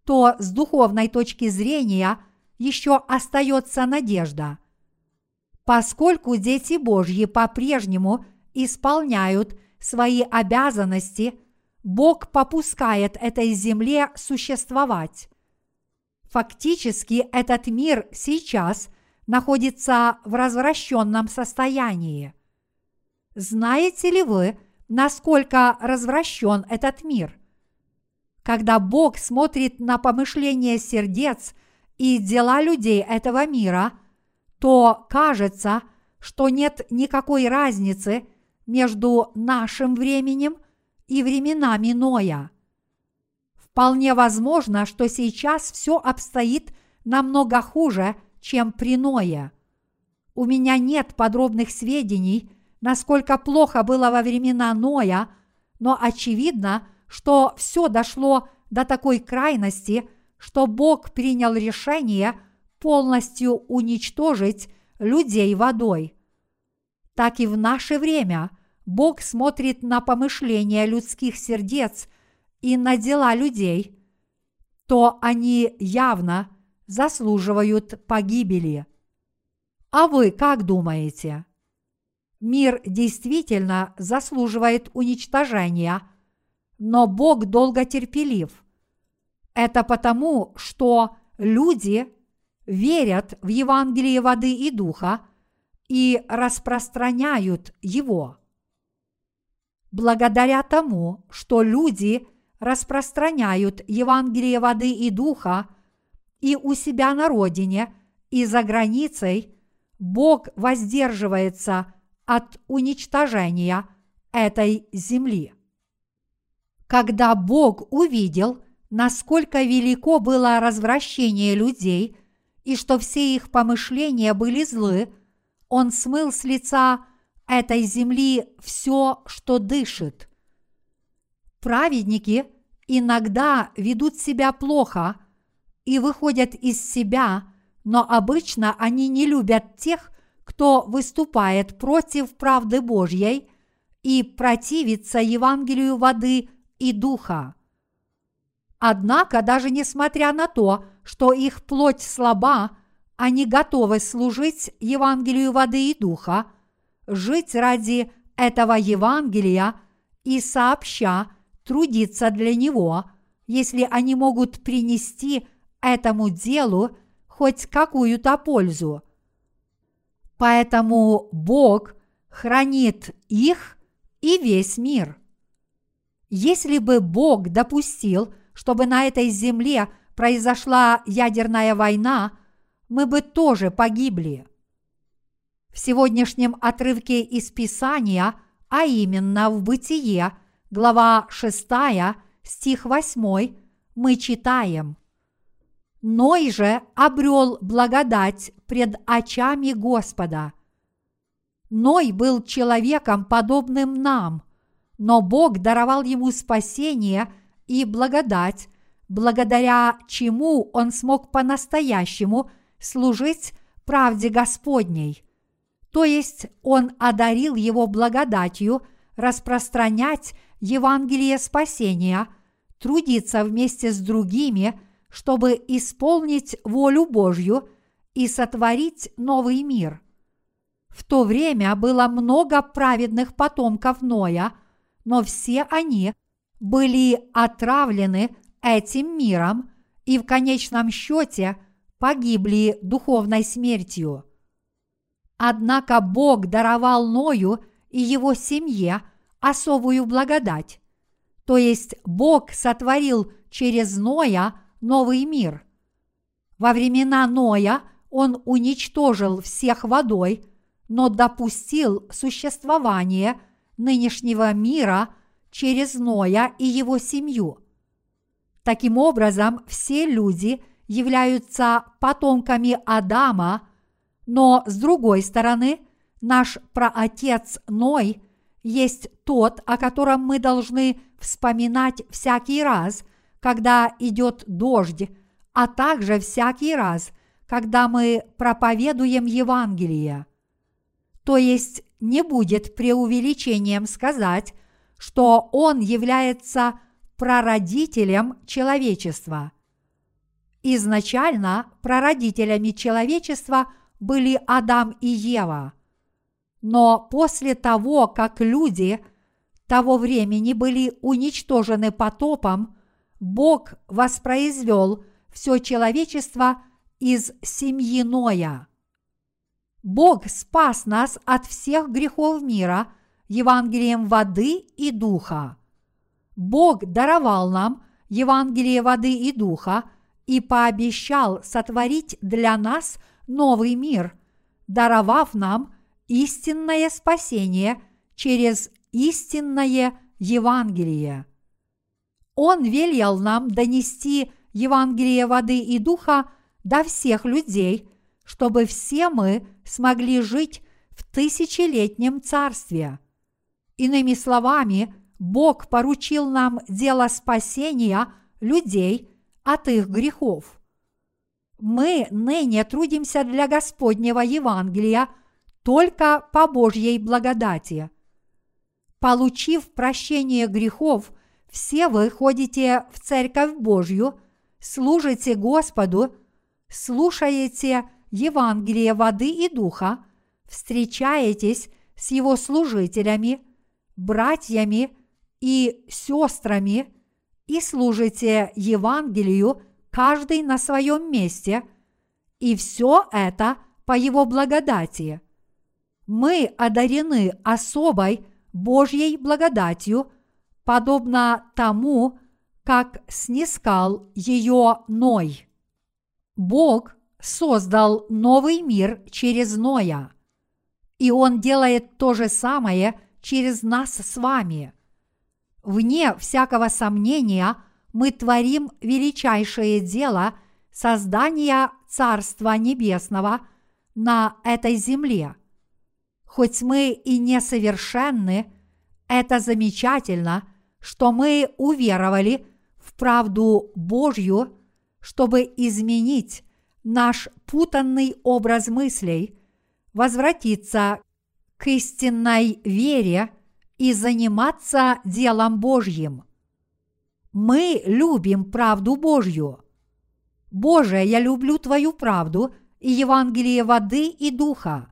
то с духовной точки зрения еще остается надежда. Поскольку дети Божьи по-прежнему исполняют свои обязанности, Бог попускает этой земле существовать. Фактически этот мир сейчас находится в развращенном состоянии. Знаете ли вы, насколько развращен этот мир? Когда Бог смотрит на помышления сердец и дела людей этого мира, то кажется, что нет никакой разницы между нашим временем и временами Ноя. Вполне возможно, что сейчас все обстоит намного хуже, чем при Ное. У меня нет подробных сведений, насколько плохо было во времена Ноя, но очевидно, что все дошло до такой крайности, что Бог принял решение полностью уничтожить людей водой. Так и в наше время Бог смотрит на помышления людских сердец – и на дела людей, то они явно заслуживают погибели. А вы как думаете? Мир действительно заслуживает уничтожения, но Бог долго терпелив. Это потому, что люди верят в Евангелие воды и духа и распространяют его. Благодаря тому, что люди – распространяют Евангелие воды и духа и у себя на родине, и за границей, Бог воздерживается от уничтожения этой земли. Когда Бог увидел, насколько велико было развращение людей и что все их помышления были злы, Он смыл с лица этой земли все, что дышит. Праведники иногда ведут себя плохо и выходят из себя, но обычно они не любят тех, кто выступает против правды Божьей и противится Евангелию воды и духа. Однако, даже несмотря на то, что их плоть слаба, они готовы служить Евангелию воды и духа, жить ради этого Евангелия и сообща трудиться для него, если они могут принести этому делу хоть какую-то пользу. Поэтому Бог хранит их и весь мир. Если бы Бог допустил, чтобы на этой земле произошла ядерная война, мы бы тоже погибли. В сегодняшнем отрывке из Писания, а именно в Бытие, глава 6, стих 8, мы читаем Ной же обрел благодать пред очами Господа. Ной был человеком, подобным нам, но Бог даровал ему спасение и благодать, благодаря чему он смог по-настоящему служить правде Господней. То есть он одарил его благодатью распространять Евангелие спасения, трудиться вместе с другими, чтобы исполнить волю Божью и сотворить новый мир. В то время было много праведных потомков Ноя, но все они были отравлены этим миром и в конечном счете погибли духовной смертью. Однако Бог даровал Ною и его семье особую благодать. То есть Бог сотворил через Ноя новый мир. Во времена Ноя он уничтожил всех водой, но допустил существование нынешнего мира через Ноя и его семью. Таким образом, все люди являются потомками Адама, но с другой стороны, наш праотец Ной есть тот, о котором мы должны вспоминать всякий раз, когда идет дождь, а также всякий раз, когда мы проповедуем Евангелие. То есть не будет преувеличением сказать, что он является прародителем человечества. Изначально прародителями человечества были Адам и Ева. Но после того, как люди того времени были уничтожены потопом, Бог воспроизвел все человечество из семьи Ноя. Бог спас нас от всех грехов мира Евангелием воды и духа. Бог даровал нам Евангелие воды и духа и пообещал сотворить для нас новый мир, даровав нам истинное спасение через истинное Евангелие. Он велел нам донести Евангелие воды и духа до всех людей, чтобы все мы смогли жить в тысячелетнем царстве. Иными словами, Бог поручил нам дело спасения людей от их грехов. Мы ныне трудимся для Господнего Евангелия только по Божьей благодати. Получив прощение грехов – все вы ходите в Церковь Божью, служите Господу, слушаете Евангелие воды и духа, встречаетесь с Его служителями, братьями и сестрами и служите Евангелию каждый на своем месте, и все это по Его благодати. Мы одарены особой Божьей благодатью – подобно тому, как снискал ее Ной. Бог создал новый мир через Ноя, и Он делает то же самое через нас с вами. Вне всякого сомнения мы творим величайшее дело создания Царства Небесного на этой земле. Хоть мы и несовершенны, это замечательно – что мы уверовали в правду Божью, чтобы изменить наш путанный образ мыслей, возвратиться к истинной вере и заниматься делом Божьим. Мы любим правду Божью. Боже, я люблю Твою правду и Евангелие воды и духа.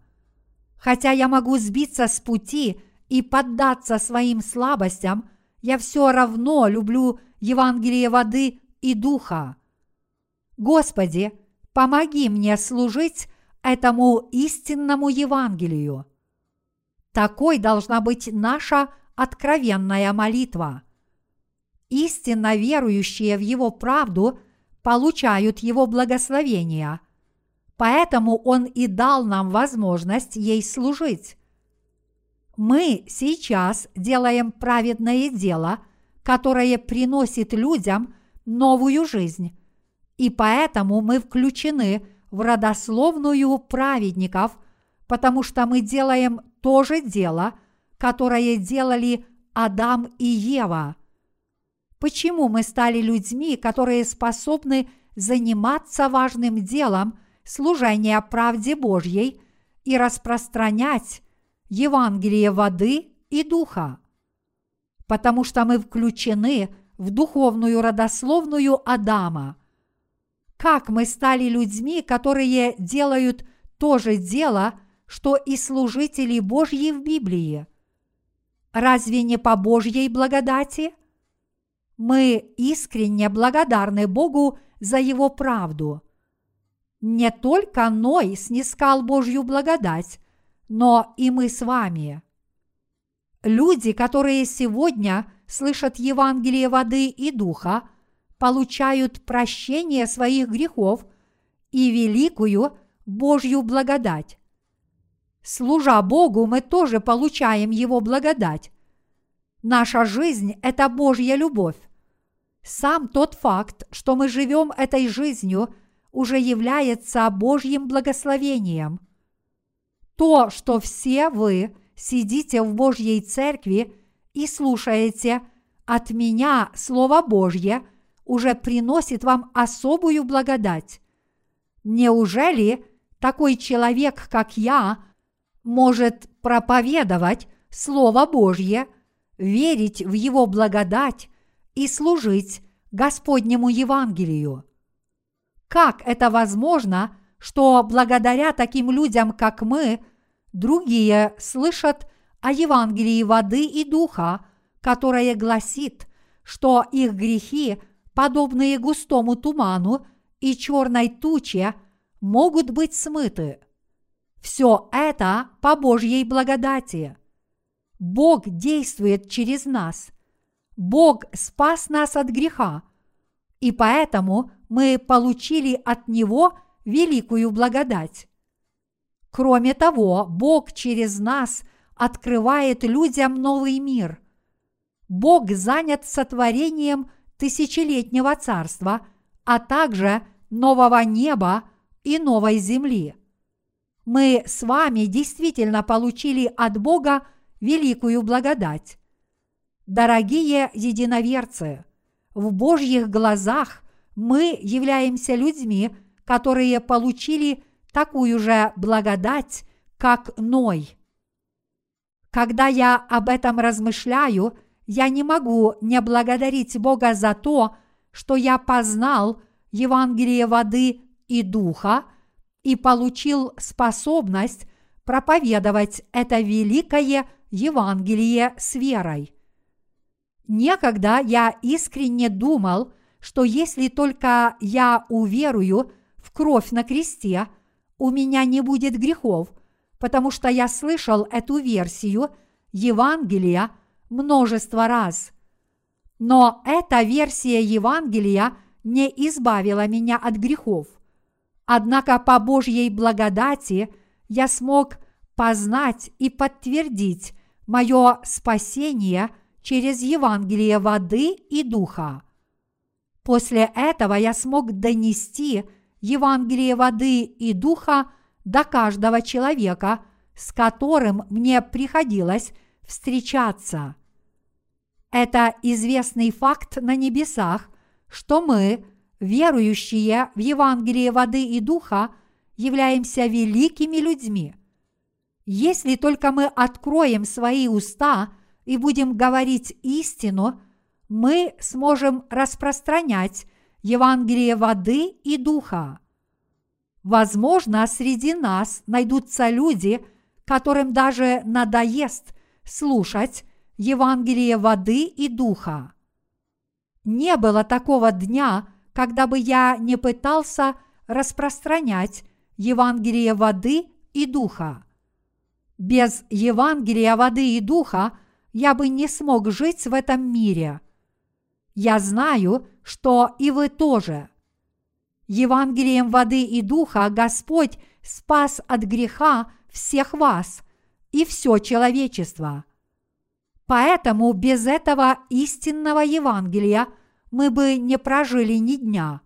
Хотя я могу сбиться с пути и поддаться своим слабостям – я все равно люблю Евангелие воды и духа. Господи, помоги мне служить этому истинному Евангелию. Такой должна быть наша откровенная молитва. Истинно верующие в Его правду получают Его благословения. Поэтому Он и дал нам возможность ей служить. Мы сейчас делаем праведное дело, которое приносит людям новую жизнь, и поэтому мы включены в родословную праведников, потому что мы делаем то же дело, которое делали Адам и Ева. Почему мы стали людьми, которые способны заниматься важным делом служения правде Божьей и распространять Евангелие воды и духа? Потому что мы включены в духовную родословную Адама – как мы стали людьми, которые делают то же дело, что и служители Божьи в Библии. Разве не по Божьей благодати? Мы искренне благодарны Богу за Его правду. Не только Ной снискал Божью благодать, но и мы с вами. Люди, которые сегодня слышат Евангелие воды и духа – получают прощение своих грехов и великую Божью благодать. Служа Богу, мы тоже получаем Его благодать. Наша жизнь – это Божья любовь. Сам тот факт, что мы живем этой жизнью, уже является Божьим благословением. То, что все вы сидите в Божьей церкви и слушаете от меня Слово Божье – уже приносит вам особую благодать. Неужели такой человек, как я, может проповедовать Слово Божье, верить в Его благодать и служить Господнему Евангелию? Как это возможно, что благодаря таким людям, как мы, другие слышат о Евангелии воды и духа, которое гласит, что их грехи подобные густому туману и черной туче, могут быть смыты. Все это по Божьей благодати. Бог действует через нас. Бог спас нас от греха, и поэтому мы получили от Него великую благодать. Кроме того, Бог через нас открывает людям новый мир. Бог занят сотворением тысячелетнего царства, а также нового неба и новой земли. Мы с вами действительно получили от Бога великую благодать. Дорогие единоверцы, в Божьих глазах мы являемся людьми, которые получили такую же благодать, как Ной. Когда я об этом размышляю – я не могу не благодарить Бога за то, что я познал Евангелие воды и духа и получил способность проповедовать это великое Евангелие с верой. Некогда я искренне думал, что если только я уверую в кровь на кресте, у меня не будет грехов, потому что я слышал эту версию Евангелия – множество раз. Но эта версия Евангелия не избавила меня от грехов. Однако по Божьей благодати я смог познать и подтвердить мое спасение через Евангелие воды и духа. После этого я смог донести Евангелие воды и духа до каждого человека, с которым мне приходилось встречаться. Это известный факт на небесах, что мы, верующие в Евангелие воды и духа, являемся великими людьми. Если только мы откроем свои уста и будем говорить истину, мы сможем распространять Евангелие воды и духа. Возможно, среди нас найдутся люди, которым даже надоест слушать Евангелие воды и духа. Не было такого дня, когда бы я не пытался распространять Евангелие воды и духа. Без Евангелия воды и духа я бы не смог жить в этом мире. Я знаю, что и вы тоже. Евангелием воды и духа Господь спас от греха всех вас и все человечество. Поэтому без этого истинного Евангелия мы бы не прожили ни дня.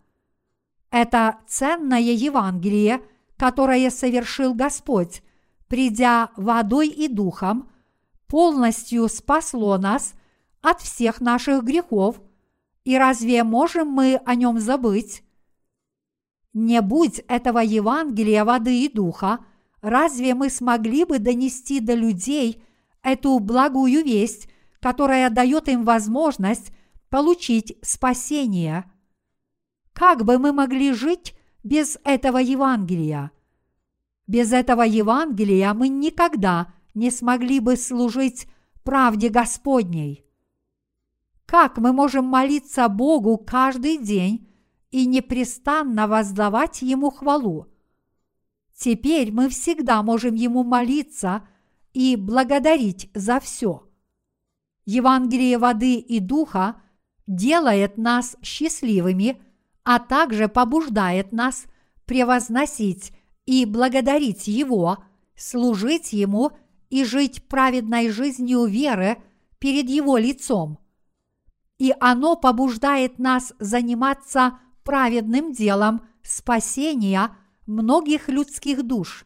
Это ценное Евангелие, которое совершил Господь, придя водой и духом, полностью спасло нас от всех наших грехов, и разве можем мы о нем забыть? Не будь этого Евангелия воды и духа, разве мы смогли бы донести до людей эту благую весть, которая дает им возможность получить спасение? Как бы мы могли жить без этого Евангелия? Без этого Евангелия мы никогда не смогли бы служить правде Господней. Как мы можем молиться Богу каждый день и непрестанно воздавать Ему хвалу. Теперь мы всегда можем Ему молиться и благодарить за все. Евангелие воды и духа делает нас счастливыми, а также побуждает нас превозносить и благодарить Его, служить Ему и жить праведной жизнью веры перед Его лицом. И оно побуждает нас заниматься праведным делом спасения многих людских душ.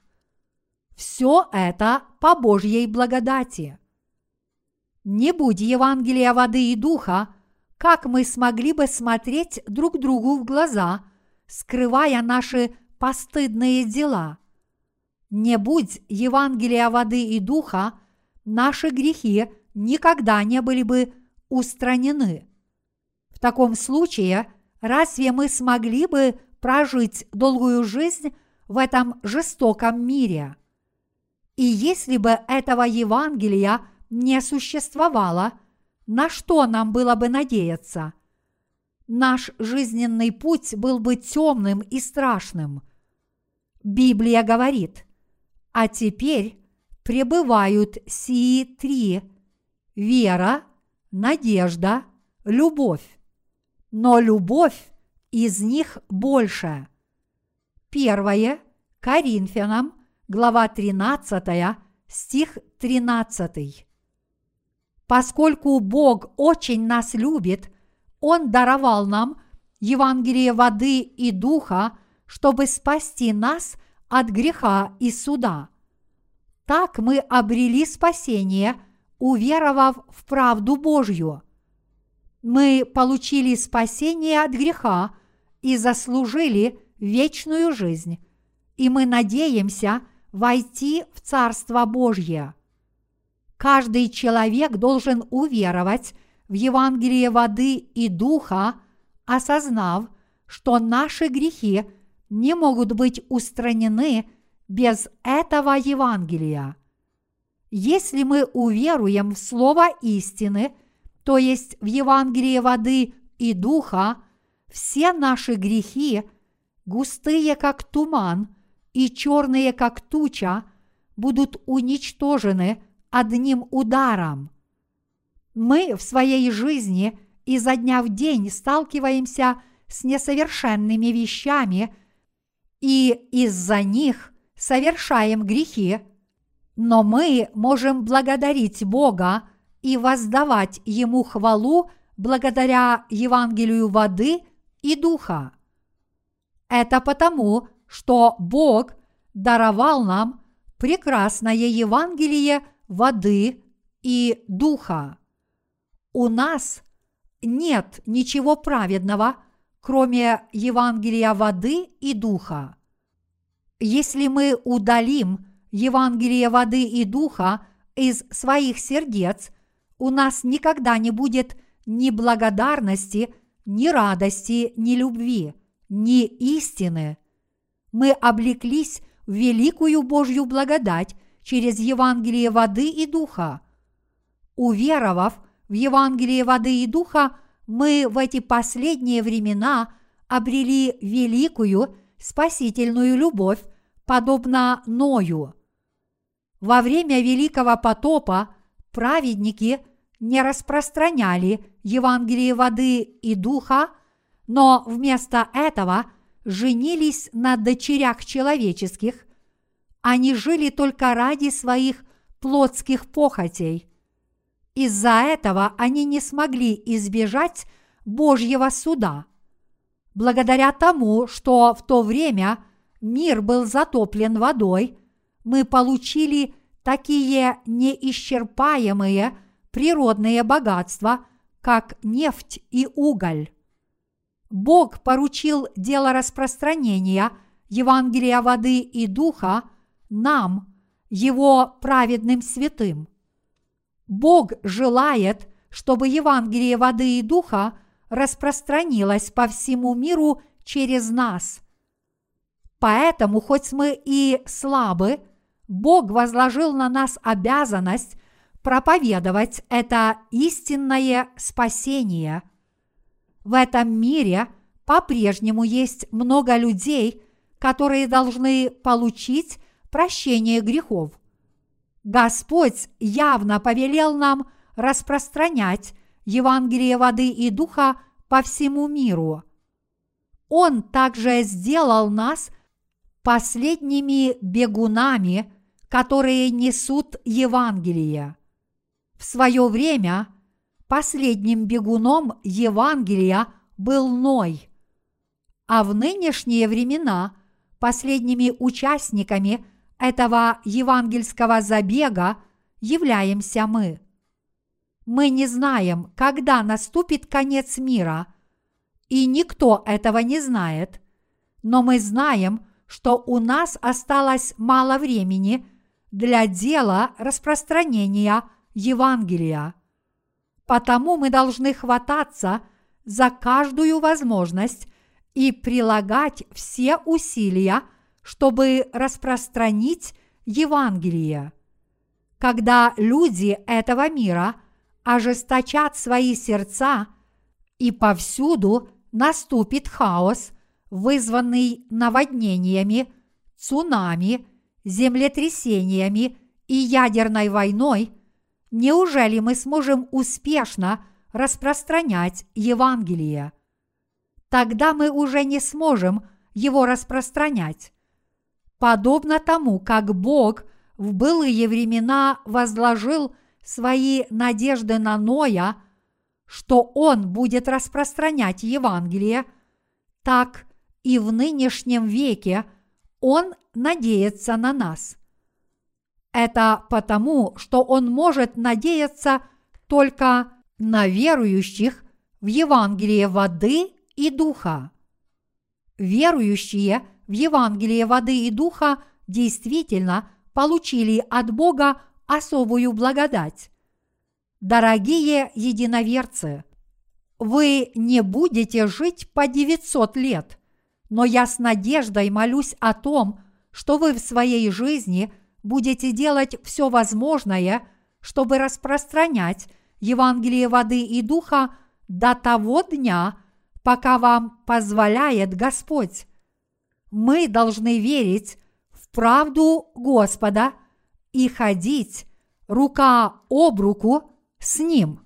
Все это по Божьей благодати. Не будь Евангелия воды и духа, как мы смогли бы смотреть друг другу в глаза, скрывая наши постыдные дела. Не будь Евангелия воды и духа, наши грехи никогда не были бы устранены. В таком случае Разве мы смогли бы прожить долгую жизнь в этом жестоком мире? И если бы этого Евангелия не существовало, на что нам было бы надеяться? Наш жизненный путь был бы темным и страшным. Библия говорит, а теперь пребывают сии три – вера, надежда, любовь но любовь из них больше. Первое Коринфянам, глава 13, стих 13. Поскольку Бог очень нас любит, Он даровал нам Евангелие воды и духа, чтобы спасти нас от греха и суда. Так мы обрели спасение, уверовав в правду Божью мы получили спасение от греха и заслужили вечную жизнь, и мы надеемся войти в Царство Божье. Каждый человек должен уверовать в Евангелие воды и духа, осознав, что наши грехи не могут быть устранены без этого Евангелия. Если мы уверуем в Слово истины – то есть в Евангелии воды и духа, все наши грехи, густые как туман и черные как туча, будут уничтожены одним ударом. Мы в своей жизни изо дня в день сталкиваемся с несовершенными вещами и из-за них совершаем грехи, но мы можем благодарить Бога и воздавать Ему хвалу благодаря Евангелию воды и духа. Это потому, что Бог даровал нам прекрасное Евангелие воды и духа. У нас нет ничего праведного, кроме Евангелия воды и духа. Если мы удалим Евангелие воды и духа из своих сердец у нас никогда не будет ни благодарности, ни радости, ни любви, ни истины. Мы облеклись в великую Божью благодать через Евангелие воды и духа. Уверовав в Евангелие воды и духа, мы в эти последние времена обрели великую спасительную любовь, подобно Ною. Во время Великого потопа праведники не распространяли Евангелие воды и духа, но вместо этого женились на дочерях человеческих, они жили только ради своих плотских похотей. Из-за этого они не смогли избежать Божьего суда. Благодаря тому, что в то время мир был затоплен водой, мы получили такие неисчерпаемые природные богатства, как нефть и уголь. Бог поручил дело распространения Евангелия воды и духа нам, Его праведным святым. Бог желает, чтобы Евангелие воды и духа распространилось по всему миру через нас. Поэтому, хоть мы и слабы, Бог возложил на нас обязанность проповедовать это истинное спасение. В этом мире по-прежнему есть много людей, которые должны получить прощение грехов. Господь явно повелел нам распространять Евангелие воды и духа по всему миру. Он также сделал нас последними бегунами, которые несут Евангелие. В свое время последним бегуном Евангелия был Ной, а в нынешние времена последними участниками этого евангельского забега являемся мы. Мы не знаем, когда наступит конец мира, и никто этого не знает, но мы знаем, что у нас осталось мало времени для дела распространения Евангелия. Потому мы должны хвататься за каждую возможность и прилагать все усилия, чтобы распространить Евангелие. Когда люди этого мира ожесточат свои сердца, и повсюду наступит хаос, вызванный наводнениями, цунами, землетрясениями и ядерной войной – неужели мы сможем успешно распространять Евангелие? Тогда мы уже не сможем его распространять. Подобно тому, как Бог в былые времена возложил свои надежды на Ноя, что он будет распространять Евангелие, так и в нынешнем веке он надеется на нас – это потому, что он может надеяться только на верующих в Евангелие воды и духа. Верующие в Евангелие воды и духа действительно получили от Бога особую благодать. Дорогие единоверцы, вы не будете жить по 900 лет, но я с надеждой молюсь о том, что вы в своей жизни – будете делать все возможное, чтобы распространять Евангелие воды и духа до того дня, пока вам позволяет Господь. Мы должны верить в правду Господа и ходить рука об руку с Ним.